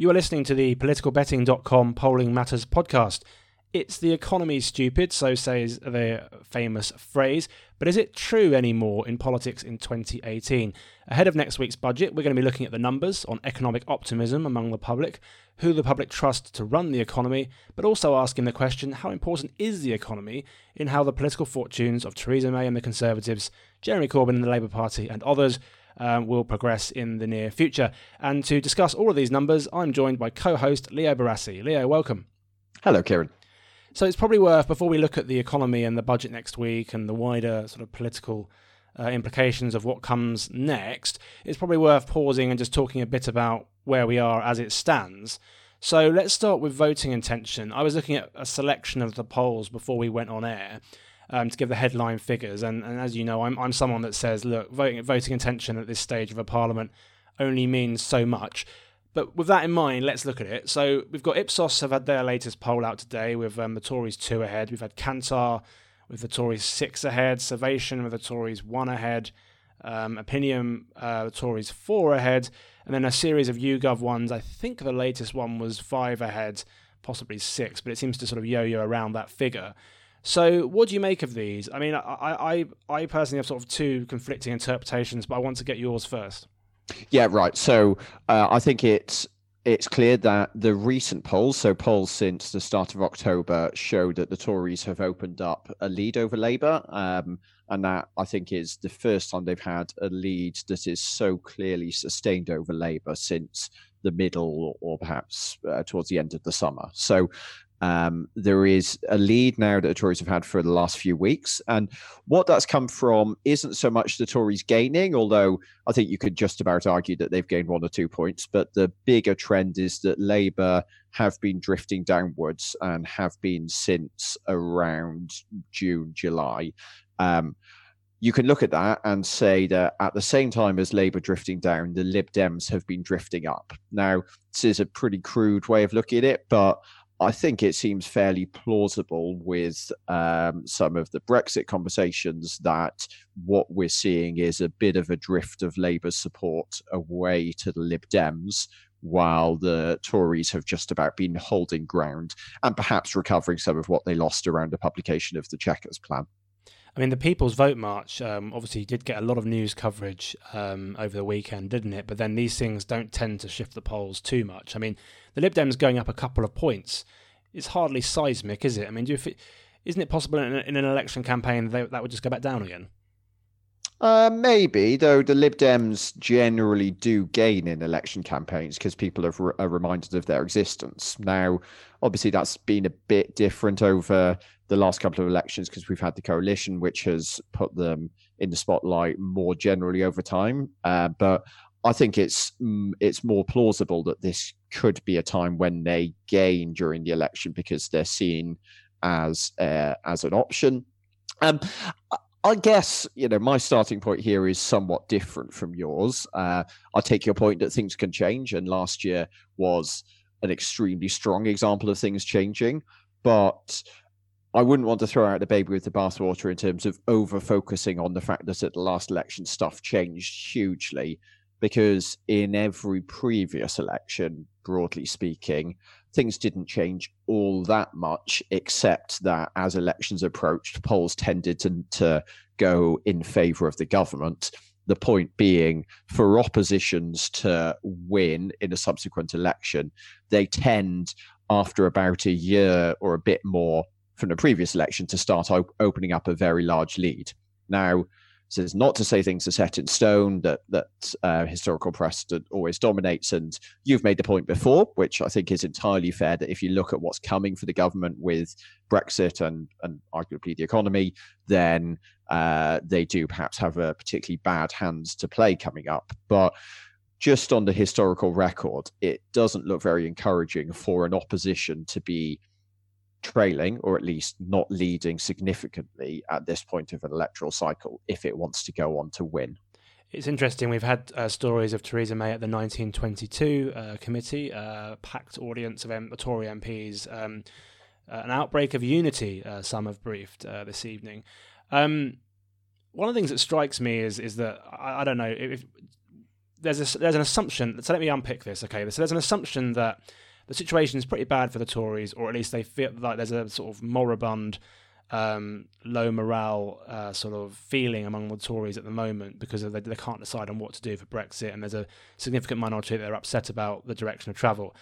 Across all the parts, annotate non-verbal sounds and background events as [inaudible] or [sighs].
You are listening to the politicalbetting.com Polling Matters podcast. It's the economy stupid, so says the famous phrase, but is it true anymore in politics in 2018? Ahead of next week's budget, we're going to be looking at the numbers on economic optimism among the public, who the public trust to run the economy, but also asking the question how important is the economy in how the political fortunes of Theresa May and the Conservatives, Jeremy Corbyn and the Labour Party, and others um, will progress in the near future. And to discuss all of these numbers, I'm joined by co host Leo Barasi. Leo, welcome. Hello, Keiran. So it's probably worth, before we look at the economy and the budget next week and the wider sort of political uh, implications of what comes next, it's probably worth pausing and just talking a bit about where we are as it stands. So let's start with voting intention. I was looking at a selection of the polls before we went on air um, to give the headline figures. And, and as you know, I'm, I'm someone that says, look, voting, voting intention at this stage of a parliament only means so much. But with that in mind, let's look at it. So we've got Ipsos have had their latest poll out today with um, the Tories two ahead. We've had Kantar with the Tories six ahead, Survation with the Tories one ahead, um, Opinium uh, the Tories four ahead, and then a series of YouGov ones. I think the latest one was five ahead, possibly six, but it seems to sort of yo-yo around that figure. So, what do you make of these? I mean, I, I, I personally have sort of two conflicting interpretations, but I want to get yours first. Yeah, right. So, uh, I think it's it's clear that the recent polls, so polls since the start of October, show that the Tories have opened up a lead over Labour. Um, and that I think is the first time they've had a lead that is so clearly sustained over Labour since the middle or perhaps uh, towards the end of the summer. So um, there is a lead now that the Tories have had for the last few weeks. And what that's come from isn't so much the Tories gaining, although I think you could just about argue that they've gained one or two points. But the bigger trend is that Labour have been drifting downwards and have been since around June, July. Um, you can look at that and say that at the same time as Labour drifting down, the Lib Dems have been drifting up. Now, this is a pretty crude way of looking at it, but I think it seems fairly plausible with um, some of the Brexit conversations that what we're seeing is a bit of a drift of Labour support away to the Lib Dems, while the Tories have just about been holding ground and perhaps recovering some of what they lost around the publication of the Chequers plan. I mean, the People's Vote March um, obviously did get a lot of news coverage um, over the weekend, didn't it? But then these things don't tend to shift the polls too much. I mean, the Lib Dems going up a couple of points. It's hardly seismic, is it? I mean, do you, isn't it possible in, in an election campaign that that would just go back down again? Uh, maybe, though the Lib Dems generally do gain in election campaigns because people are, re- are, reminded of their existence. Now, obviously, that's been a bit different over the last couple of elections because we've had the coalition, which has put them in the spotlight more generally over time. Uh, but I think it's mm, it's more plausible that this could be a time when they gain during the election because they're seen as uh, as an option. Um, I guess you know my starting point here is somewhat different from yours. Uh, I take your point that things can change, and last year was an extremely strong example of things changing. But I wouldn't want to throw out the baby with the bathwater in terms of over focusing on the fact that at the last election stuff changed hugely, because in every previous election, broadly speaking, things didn't change all that much, except that as elections approached, polls tended to, to go in favor of the government. The point being, for oppositions to win in a subsequent election, they tend, after about a year or a bit more from the previous election, to start op- opening up a very large lead. Now, it's not to say things are set in stone that that uh, historical precedent always dominates. And you've made the point before, which I think is entirely fair, that if you look at what's coming for the government with Brexit and and arguably the economy, then uh, they do perhaps have a particularly bad hands to play coming up. But just on the historical record, it doesn't look very encouraging for an opposition to be trailing or at least not leading significantly at this point of an electoral cycle if it wants to go on to win. It's interesting. We've had uh, stories of Theresa May at the 1922 uh, committee, uh, packed audience of M- Tory MPs, um, uh, an outbreak of unity. Uh, some have briefed uh, this evening. Um, one of the things that strikes me is is that I, I don't know if there's a, there's an assumption. So let me unpick this. Okay, so there's an assumption that the situation is pretty bad for the Tories, or at least they feel like there's a sort of moribund, um, low morale uh, sort of feeling among the Tories at the moment because they, they can't decide on what to do for Brexit, and there's a significant minority that are upset about the direction of travel.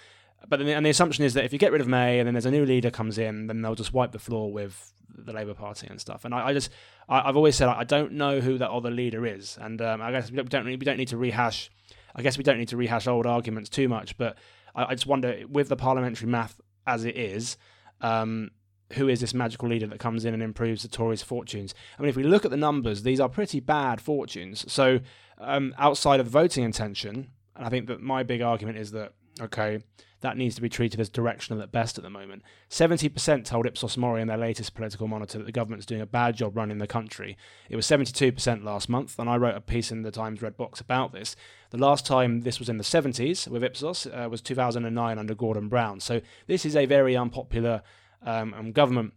But the, and the assumption is that if you get rid of May and then there's a new leader comes in, then they'll just wipe the floor with the Labour Party and stuff. And I, I just, I, have always said I don't know who that other leader is, and um, I guess we don't we don't need to rehash. I guess we don't need to rehash old arguments too much, but I, I just wonder with the parliamentary math as it is. Um, who is this magical leader that comes in and improves the Tories' fortunes? I mean, if we look at the numbers, these are pretty bad fortunes. So, um, outside of voting intention, and I think that my big argument is that okay, that needs to be treated as directional at best at the moment. 70% told Ipsos Mori in their latest political monitor that the government's doing a bad job running the country. It was 72% last month, and I wrote a piece in the Times Red Box about this. The last time this was in the 70s with Ipsos uh, was 2009 under Gordon Brown. So this is a very unpopular um, um, government.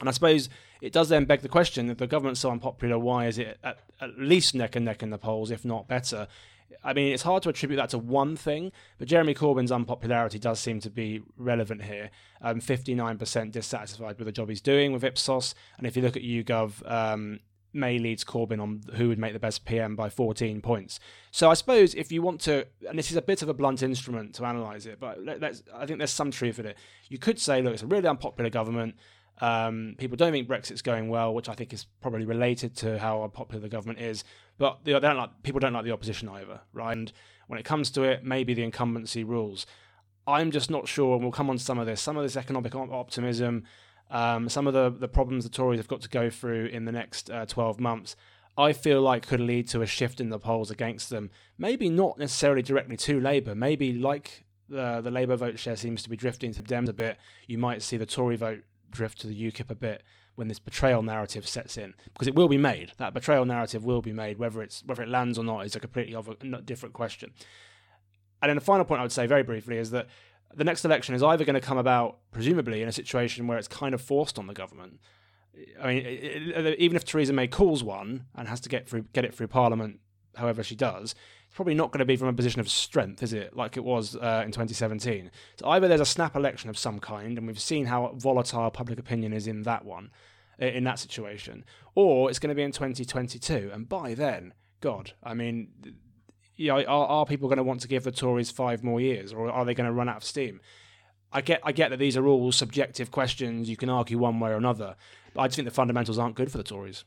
And I suppose it does then beg the question if the government's so unpopular, why is it at, at least neck and neck in the polls, if not better? I mean, it's hard to attribute that to one thing, but Jeremy Corbyn's unpopularity does seem to be relevant here. Um, 59% dissatisfied with the job he's doing with Ipsos. And if you look at YouGov, um, May leads Corbyn on who would make the best PM by 14 points. So I suppose if you want to, and this is a bit of a blunt instrument to analyse it, but let, I think there's some truth in it. You could say, look, it's a really unpopular government. Um, people don't think Brexit's going well, which I think is probably related to how unpopular the government is. But they don't like people don't like the opposition either, right? And when it comes to it, maybe the incumbency rules. I'm just not sure, and we'll come on to some of this. Some of this economic optimism, um, some of the the problems the Tories have got to go through in the next uh, 12 months. I feel like could lead to a shift in the polls against them. Maybe not necessarily directly to Labour. Maybe like the the Labour vote share seems to be drifting to Dems a bit. You might see the Tory vote drift to the UKIP a bit when this betrayal narrative sets in because it will be made. That betrayal narrative will be made whether it's whether it lands or not is a completely other, different question. And then the final point i would say very briefly is that the next election is either going to come about presumably in a situation where it's kind of forced on the government. I mean it, it, even if theresa may calls one and has to get through get it through parliament however she does probably not going to be from a position of strength, is it? Like it was uh, in 2017. So either there's a snap election of some kind, and we've seen how volatile public opinion is in that one, in that situation, or it's going to be in 2022, and by then, God, I mean, yeah, are, are people going to want to give the Tories five more years, or are they going to run out of steam? I get, I get that these are all subjective questions. You can argue one way or another, but I just think the fundamentals aren't good for the Tories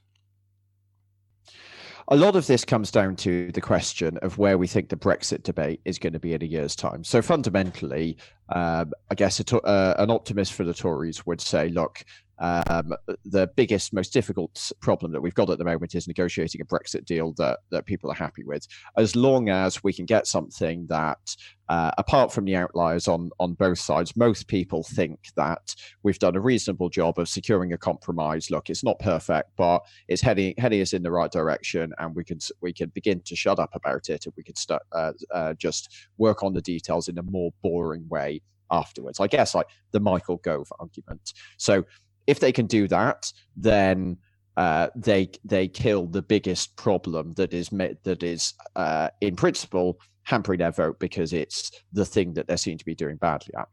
a lot of this comes down to the question of where we think the Brexit debate is going to be in a year's time. So fundamentally, um, I guess to- uh, an optimist for the Tories would say, look, um, the biggest, most difficult problem that we've got at the moment is negotiating a Brexit deal that that people are happy with. As long as we can get something that, uh, apart from the outliers on on both sides, most people think that we've done a reasonable job of securing a compromise. Look, it's not perfect, but it's heading heading us in the right direction, and we can we can begin to shut up about it, and we can start uh, uh, just work on the details in a more boring way afterwards. I guess like the Michael Gove argument. So if they can do that, then uh, they they kill the biggest problem that is that is uh, in principle hampering their vote because it's the thing that they seem to be doing badly at.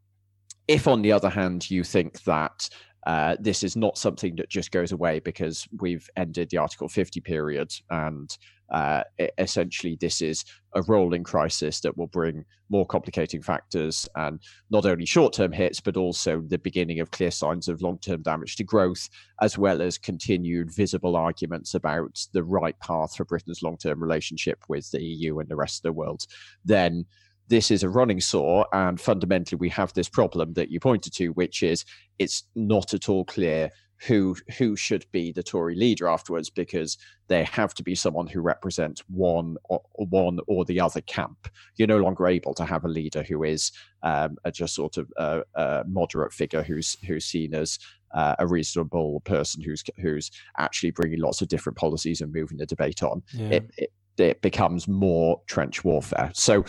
If, on the other hand, you think that uh, this is not something that just goes away because we've ended the Article 50 period and uh, essentially this is a rolling crisis that will bring more complicating factors and not only short-term hits but also the beginning of clear signs of long-term damage to growth as well as continued visible arguments about the right path for britain's long-term relationship with the eu and the rest of the world. Then this is a running sore and fundamentally we have this problem that you pointed to which is it's not at all clear who who should be the Tory leader afterwards because they have to be someone who represents one or one or the other camp. You're no longer able to have a leader who is um, a just sort of a, a, moderate figure who's who's seen as uh, a reasonable person who's who's actually bringing lots of different policies and moving the debate on. Yeah. It, it it becomes more trench warfare. So,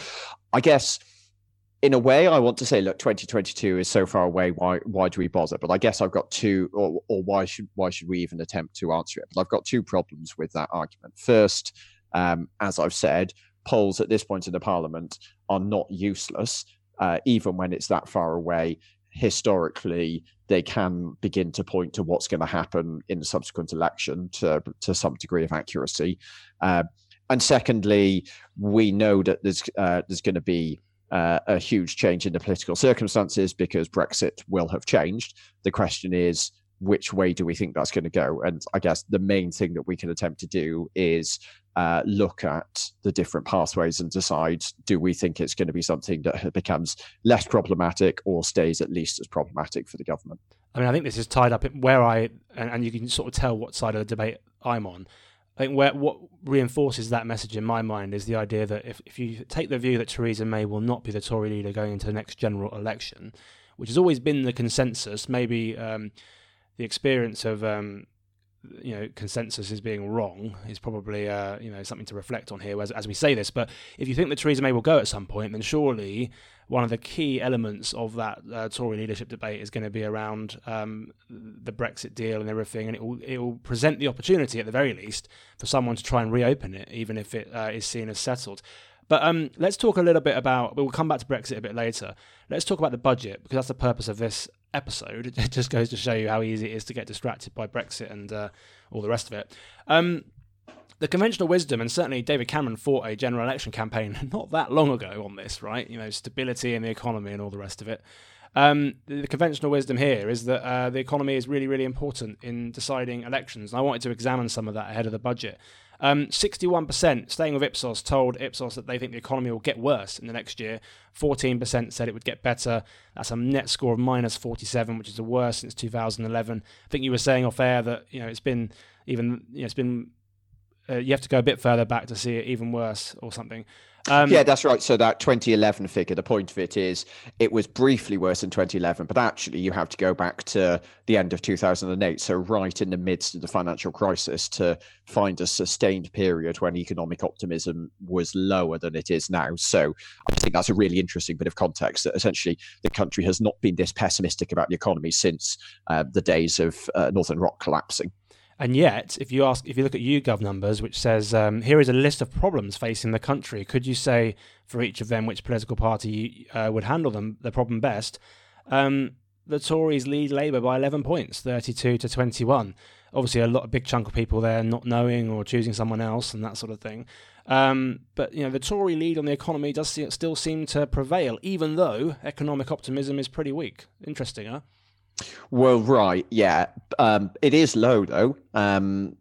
I guess in a way, I want to say, look, 2022 is so far away. Why why do we bother? But I guess I've got two, or or why should why should we even attempt to answer it? But I've got two problems with that argument. First, um, as I've said, polls at this point in the parliament are not useless, uh, even when it's that far away. Historically, they can begin to point to what's going to happen in the subsequent election to, to some degree of accuracy. Uh, and secondly, we know that there's uh, there's going to be uh, a huge change in the political circumstances because Brexit will have changed. The question is, which way do we think that's going to go? And I guess the main thing that we can attempt to do is uh, look at the different pathways and decide do we think it's going to be something that becomes less problematic or stays at least as problematic for the government? I mean, I think this is tied up in where I, and, and you can sort of tell what side of the debate I'm on. I think where, what reinforces that message in my mind is the idea that if, if you take the view that Theresa May will not be the Tory leader going into the next general election, which has always been the consensus, maybe um, the experience of um, you know consensus is being wrong is probably uh, you know something to reflect on here as, as we say this. But if you think that Theresa May will go at some point, then surely one of the key elements of that uh, Tory leadership debate is going to be around um, the Brexit deal and everything, and it will it will present the opportunity at the very least for someone to try and reopen it, even if it uh, is seen as settled. But um, let's talk a little bit about. We'll come back to Brexit a bit later. Let's talk about the budget because that's the purpose of this episode. [laughs] It just goes to show you how easy it is to get distracted by Brexit and uh, all the rest of it. Um, the conventional wisdom, and certainly David Cameron fought a general election campaign [laughs] not that long ago on this, right? You know, stability in the economy and all the rest of it. Um, the, conventional wisdom here is that uh, the economy is really, really important in deciding elections. And I wanted to examine some of that ahead of the budget. Um, 61%, staying with Ipsos, told Ipsos that they think the economy will get worse in the next year. 14% said it would get better. That's a net score of minus 47, which is the worst since 2011. I think you were saying off air that you know it's been even you know, it's been uh, you have to go a bit further back to see it even worse or something. Um, yeah, that's right. So that 2011 figure, the point of it is it was briefly worse in 2011, but actually you have to go back to the end of 2008, so right in the midst of the financial crisis, to find a sustained period when economic optimism was lower than it is now. So I think that's a really interesting bit of context that essentially the country has not been this pessimistic about the economy since uh, the days of uh, Northern Rock collapsing. And yet, if you ask, if you look at YouGov numbers, which says um, here is a list of problems facing the country, could you say for each of them which political party uh, would handle them the problem best? Um, the Tories lead Labour by 11 points, 32 to 21. Obviously, a lot, a big chunk of people there not knowing or choosing someone else and that sort of thing. Um, but you know, the Tory lead on the economy does still seem to prevail, even though economic optimism is pretty weak. Interesting, huh? Well, right, yeah. Um, it is low though. Um,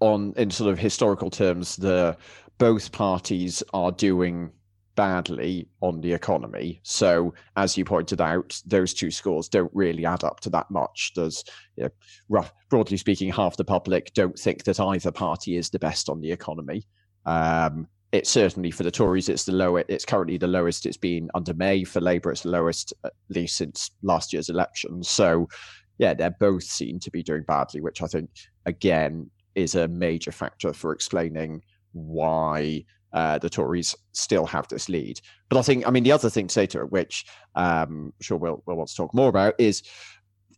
on in sort of historical terms, the both parties are doing badly on the economy. So, as you pointed out, those two scores don't really add up to that much. There's, you know, rough, broadly speaking, half the public don't think that either party is the best on the economy. Um, it's certainly for the Tories, it's the lowest. It's currently the lowest it's been under May. For Labour, it's the lowest at least since last year's election. So, yeah, they're both seen to be doing badly, which I think again is a major factor for explaining why uh, the Tories still have this lead. But I think, I mean, the other thing to say to it, which um, I'm sure we'll, we'll want to talk more about, is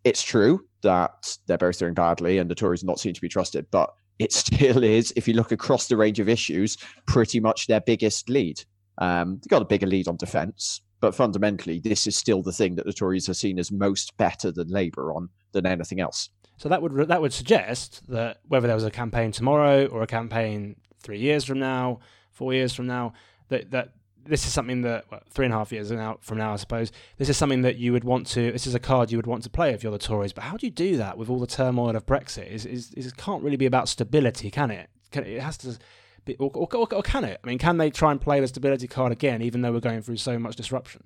it's true that they're both doing badly and the Tories not seen to be trusted, but it [laughs] still is, if you look across the range of issues, pretty much their biggest lead. Um, they've got a bigger lead on defence, but fundamentally, this is still the thing that the Tories are seen as most better than Labour on than anything else. So that would that would suggest that whether there was a campaign tomorrow or a campaign three years from now, four years from now, that that this is something that well, three and a half years out from now, I suppose. This is something that you would want to. This is a card you would want to play if you're the Tories. But how do you do that with all the turmoil of Brexit? Is is, is it can't really be about stability, can it? Can, it has to. Be, or, or, or can it? I mean, can they try and play the stability card again, even though we're going through so much disruption?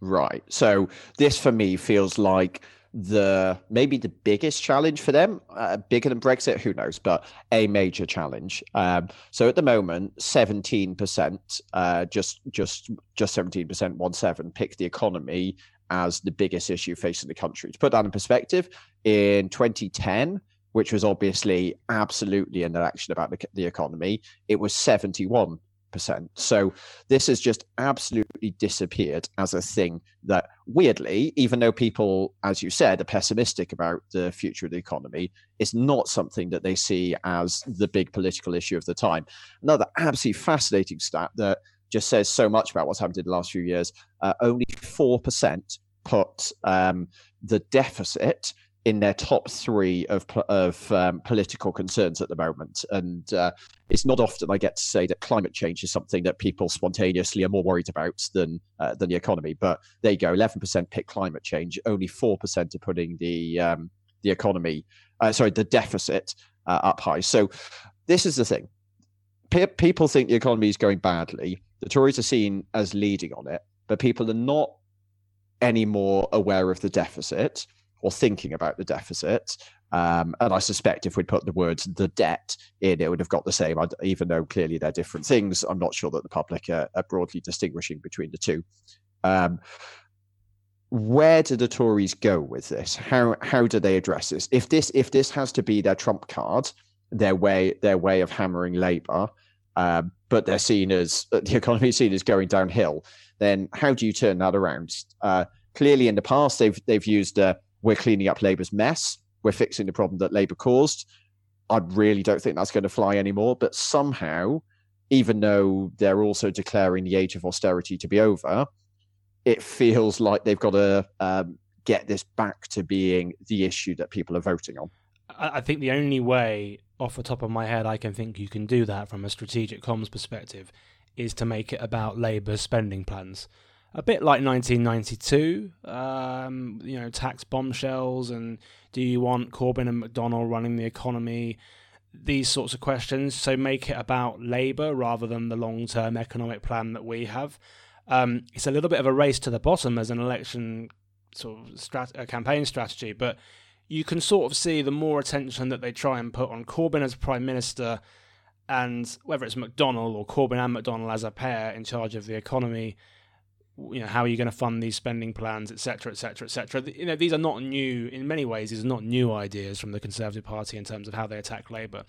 Right. So this for me feels like the maybe the biggest challenge for them, uh, bigger than Brexit, who knows, but a major challenge. Um, so at the moment, seventeen percent, uh, just just just seventeen percent, one seven, pick the economy as the biggest issue facing the country. To put that in perspective, in 2010, which was obviously absolutely an election about the, the economy, it was 71 So this has just absolutely disappeared as a thing that, weirdly, even though people, as you said, are pessimistic about the future of the economy, it's not something that they see as the big political issue of the time. Another absolutely fascinating stat that just says so much about what's happened in the last few years. Uh, only 4% put um, the deficit in their top three of of um, political concerns at the moment. And uh, it's not often I get to say that climate change is something that people spontaneously are more worried about than uh, than the economy. But there you go, eleven percent pick climate change, only four percent are putting the um, the economy, uh, sorry, the deficit uh, up high. So this is the thing: P- people think the economy is going badly. The Tories are seen as leading on it, but people are not any more aware of the deficit or thinking about the deficit. Um, and I suspect if we'd put the words the debt in, it would have got the same, even though clearly they're different things. I'm not sure that the public are, are broadly distinguishing between the two. Um, where do the Tories go with this? How how do they address this? If this if this has to be their trump card, their way their way of hammering Labour, um, but they're seen as [laughs] the economy is seen as going downhill, then how do you turn that around? Uh, clearly, in the past, they've they've used we're cleaning up Labour's mess, we're fixing the problem that Labour caused. I really don't think that's going to fly anymore. But somehow, even though they're also declaring the age of austerity to be over, it feels like they've got to um, get this back to being the issue that people are voting on. I think the only way, off the top of my head, I can think you can do that from a strategic comms perspective is to make it about Labour's spending plans a bit like 1992, um, you know, tax bombshells and do you want Corbyn and McDonnell running the economy? These sorts of questions. So make it about Labour rather than the long term economic plan that we have. Um, it's a little bit of a race to the bottom as an election sort of strat- campaign strategy, but you can sort of see the more attention that they try and put on Corbyn as Prime Minister and whether it's McDonnell or Corbyn and McDonnell as a pair in charge of the economy you know how are you going to fund these spending plans etc etc etc you know these are not new in many ways these are not new ideas from the conservative party in terms of how they attack labor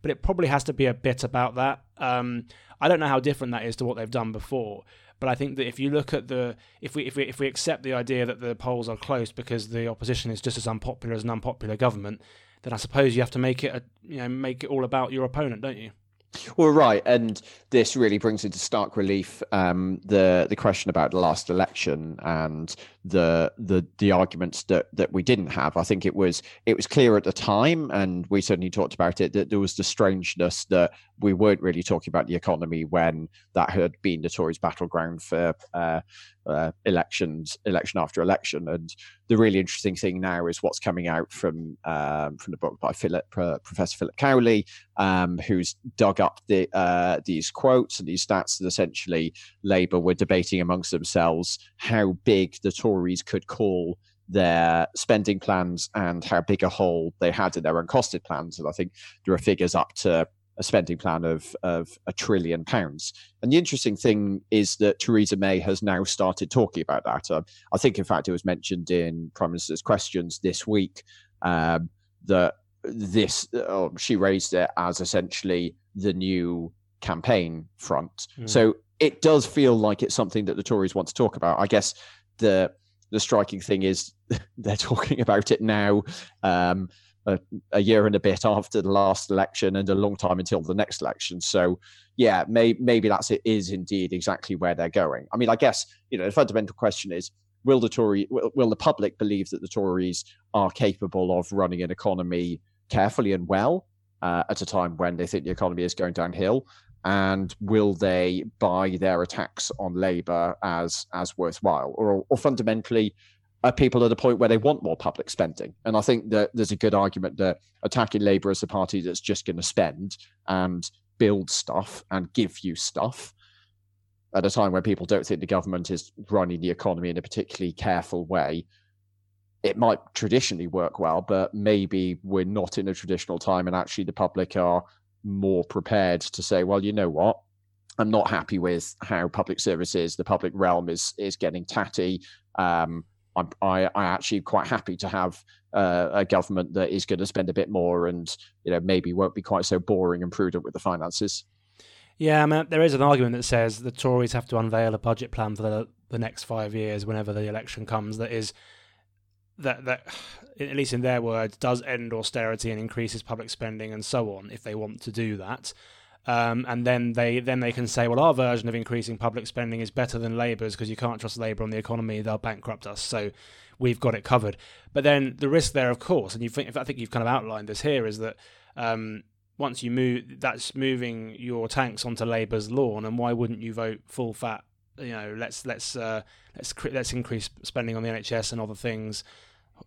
but it probably has to be a bit about that. Um, i don't know how different that is to what they've done before but i think that if you look at the if we if we if we accept the idea that the polls are close because the opposition is just as unpopular as an unpopular government then i suppose you have to make it a, you know make it all about your opponent don't you well, right, and this really brings into stark relief um, the the question about the last election and the the the arguments that that we didn't have. I think it was it was clear at the time, and we certainly talked about it that there was the strangeness that we weren't really talking about the economy when that had been the Tories' battleground for uh, uh, elections, election after election. And the really interesting thing now is what's coming out from um, from the book by Philip uh, Professor Philip Cowley, um, who's dug up the uh, these quotes and these stats that essentially Labour were debating amongst themselves how big the Tories could call their spending plans and how big a hole they had in their uncosted plans. And I think there are figures up to a spending plan of of a trillion pounds. And the interesting thing is that Theresa May has now started talking about that. Uh, I think, in fact, it was mentioned in Prime Minister's questions this week um, that this uh, she raised it as essentially the new campaign front. Mm. So it does feel like it's something that the Tories want to talk about. I guess the the striking thing is [laughs] they're talking about it now. Um, a, a, year and a bit [laughs] after the last election and a long time until the next election. So, yeah, may, maybe that's it is indeed exactly where they're going. I mean, I guess you know the fundamental question is: Will the Tory, will, will the public believe that the Tories are capable of running an economy carefully and well uh, at a time when they think the economy is going downhill? And will they buy their attacks on Labour as as worthwhile, or, or fundamentally? Are people at a point where they want more public spending. And I think that there's a good argument that attacking Labour as a party that's just going to spend and build stuff and give you stuff at a time when people don't think the government is running the economy in a particularly careful way. It might traditionally work well, but maybe we're not in a traditional time, and actually the public are more prepared to say, well, you know what? I'm not happy with how public services, the public realm is is getting tatty. Um, I'm I, I actually quite happy to have uh, a government that is going to spend a bit more and you know maybe won't be quite so boring and prudent with the finances. Yeah, I mean, there is an argument that says the Tories have to unveil a budget plan for the, the next five years whenever the election comes that is that that [sighs] at least in their words does end austerity and increases public spending and so on if they want to do that. Um, and then they then they can say, well, our version of increasing public spending is better than Labour's because you can't trust Labour on the economy; they'll bankrupt us. So we've got it covered. But then the risk there, of course, and you think, I think you've kind of outlined this here, is that um, once you move, that's moving your tanks onto Labour's lawn, and why wouldn't you vote full fat? You know, let's let's uh, let's let's increase spending on the NHS and other things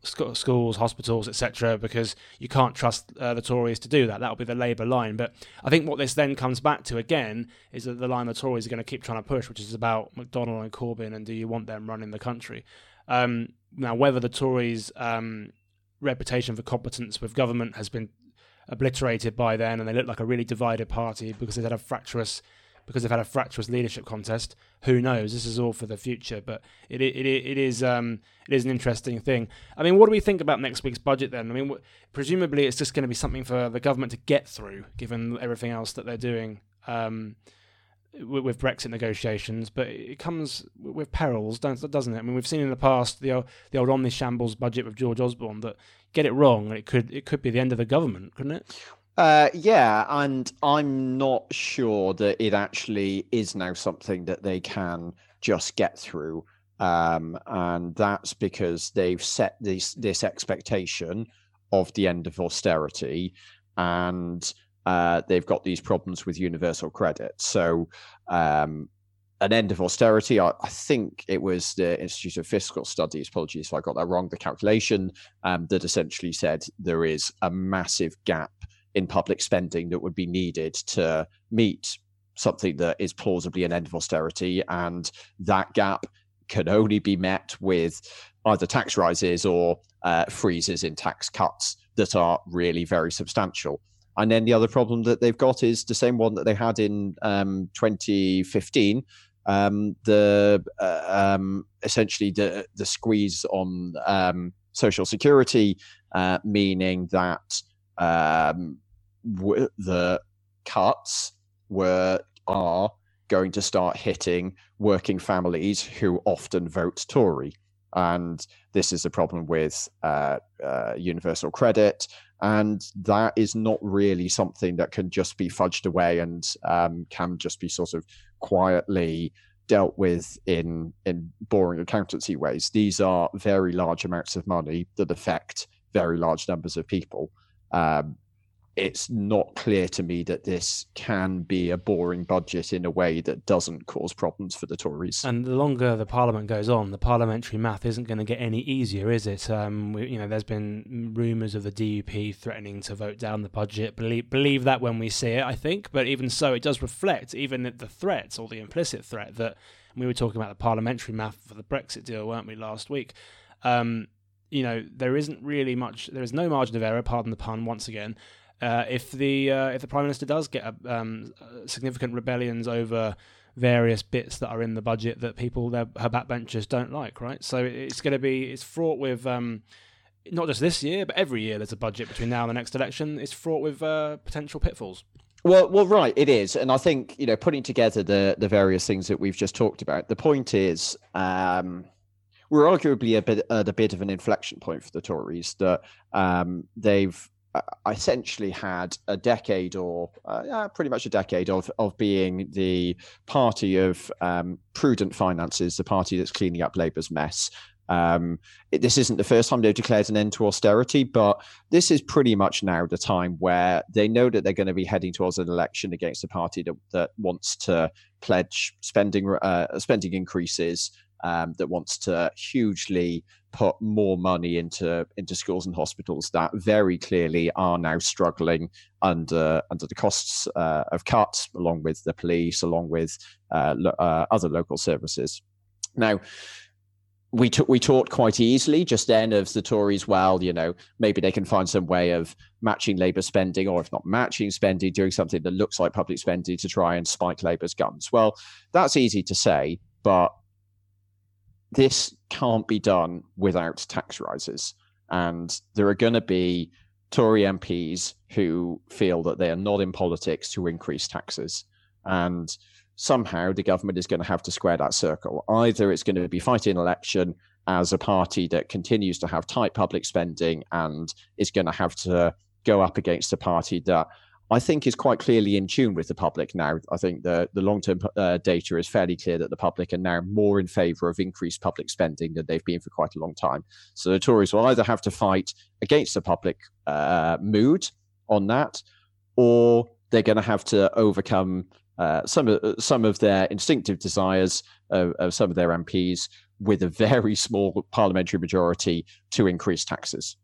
schools, hospitals, etc., because you can't trust uh, the Tories to do that. That'll be the Labour line. But I think what this then comes back to again is that the line the Tories are going to keep trying to push, which is about McDonnell and Corbyn and do you want them running the country? Um, now, whether the Tories' um, reputation for competence with government has been obliterated by then and they look like a really divided party because they've had a fractious because they've had a fractious leadership contest. Who knows? This is all for the future, but it it, it is um, it is an interesting thing. I mean, what do we think about next week's budget then? I mean, presumably it's just going to be something for the government to get through, given everything else that they're doing. Um, with, Brexit negotiations, but it comes with perils, doesn't it? I mean, we've seen in the past the old, the old Omnishambles budget with George Osborne that get it wrong, it could it could be the end of the government, couldn't it? Uh, yeah, and I'm not sure that it actually is now something that they can just get through. Um, and that's because they've set this this expectation of the end of austerity, and uh, they've got these problems with universal credit. So, um, an end of austerity. I, I, think it was the Institute of Fiscal Studies. Apologies if I got that wrong. The calculation um, that essentially said there is a massive gap in public spending that would be needed to meet something that is plausibly an end of austerity. And that gap can only be met with either tax rises or uh, freezes in tax cuts that are really very substantial. And then the other problem that they've got is the same one that they had in um, 2015. Um, the uh, um, essentially the the squeeze on um, social security, uh, meaning that um, the cuts were are going to start hitting working families who often vote Tory. And this is a problem with uh, uh, universal credit. And that is not really something that can just be fudged away and um, can just be sort of quietly dealt with in, in boring accountancy ways. These are very large amounts of money that affect very large numbers of people. Um, it's not clear to me that this can be a boring budget in a way that doesn't cause problems for the Tories. And the longer the Parliament goes on, the parliamentary math isn't going to get any easier, is it? Um, we, you know, there's been rumours of the DUP threatening to vote down the budget. Believe believe that when we see it, I think. But even so, it does reflect even the threat or the implicit threat that we were talking about the parliamentary math for the Brexit deal, weren't we, last week? Um, you know, there isn't really much. There is no margin of error. Pardon the pun, once again uh, if the uh, if the prime minister does get um, significant rebellions over various bits that are in the budget that people their her backbenchers don't like, right? So it's going to be it's fraught with um, not just this year, but every year there's a budget between now and the next election. It's fraught with uh, potential pitfalls. Well, well, right, it is, and I think you know, putting together the the various things that we've just talked about. The point is, um, we're arguably a bit at a bit of an inflection point for the Tories that um, they've I essentially had a decade or uh, pretty much a decade of of being the party of um, prudent finances, the party that's cleaning up Labour's mess. Um, it, this isn't the first time they've declared an end to austerity, but this is pretty much now the time where they know that they're going to be heading towards an election against a party that, that wants to pledge spending uh, spending increases, um, that wants to hugely put more money into into schools and hospitals that very clearly are now struggling under under the costs uh, of cuts, along with the police, along with uh, lo- uh, other local services. Now, we took we talked quite easily just then of the Tories. Well, you know, maybe they can find some way of matching Labour spending, or if not matching spending, doing something that looks like public spending to try and spike Labour's guns. Well, that's easy to say, but this can't be done without tax rises. And there are going to be Tory MPs who feel that they are not in politics to increase taxes. And somehow the government is going to have to square that circle. Either it's going to be fighting election as a party that continues to have tight public spending and is going to have to go up against a party that I think is quite clearly in tune with the public now. I think the, the long term uh, data is fairly clear that the public are now more in favour of increased public spending than they've been for quite a long time. So the Tories will either have to fight against the public uh, mood on that, or they're going to have to overcome uh, some of some of their instinctive desires of, of some of their MPs with a very [laughs] small parliamentary majority to increase taxes.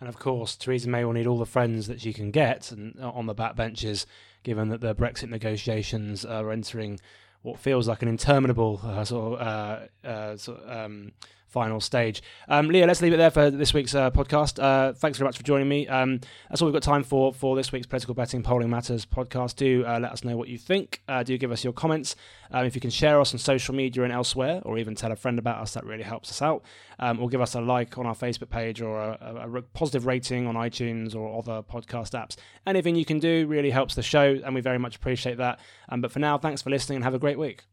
And of course, Theresa May will need all the friends that she can get and uh, on the backbenches, given that the Brexit negotiations are entering what feels like an interminable uh, sort of, uh, uh, sort of um, final stage. Um, Leo, let's leave it there for this week's uh, podcast. Uh, thanks very much for joining me. Um, that's all we've got time for for this week's Political Betting Polling Matters podcast. Do uh, let us know what you think. Uh, do give us your comments. Um, if you can share us on social media and elsewhere, or even tell a friend about us, that really helps us out. Um, or give us a like on our Facebook page or a, a, a positive rating on iTunes or other podcast apps. Anything you can do really helps the show, and we very much appreciate that. Um, but for now, thanks for listening and have a great week.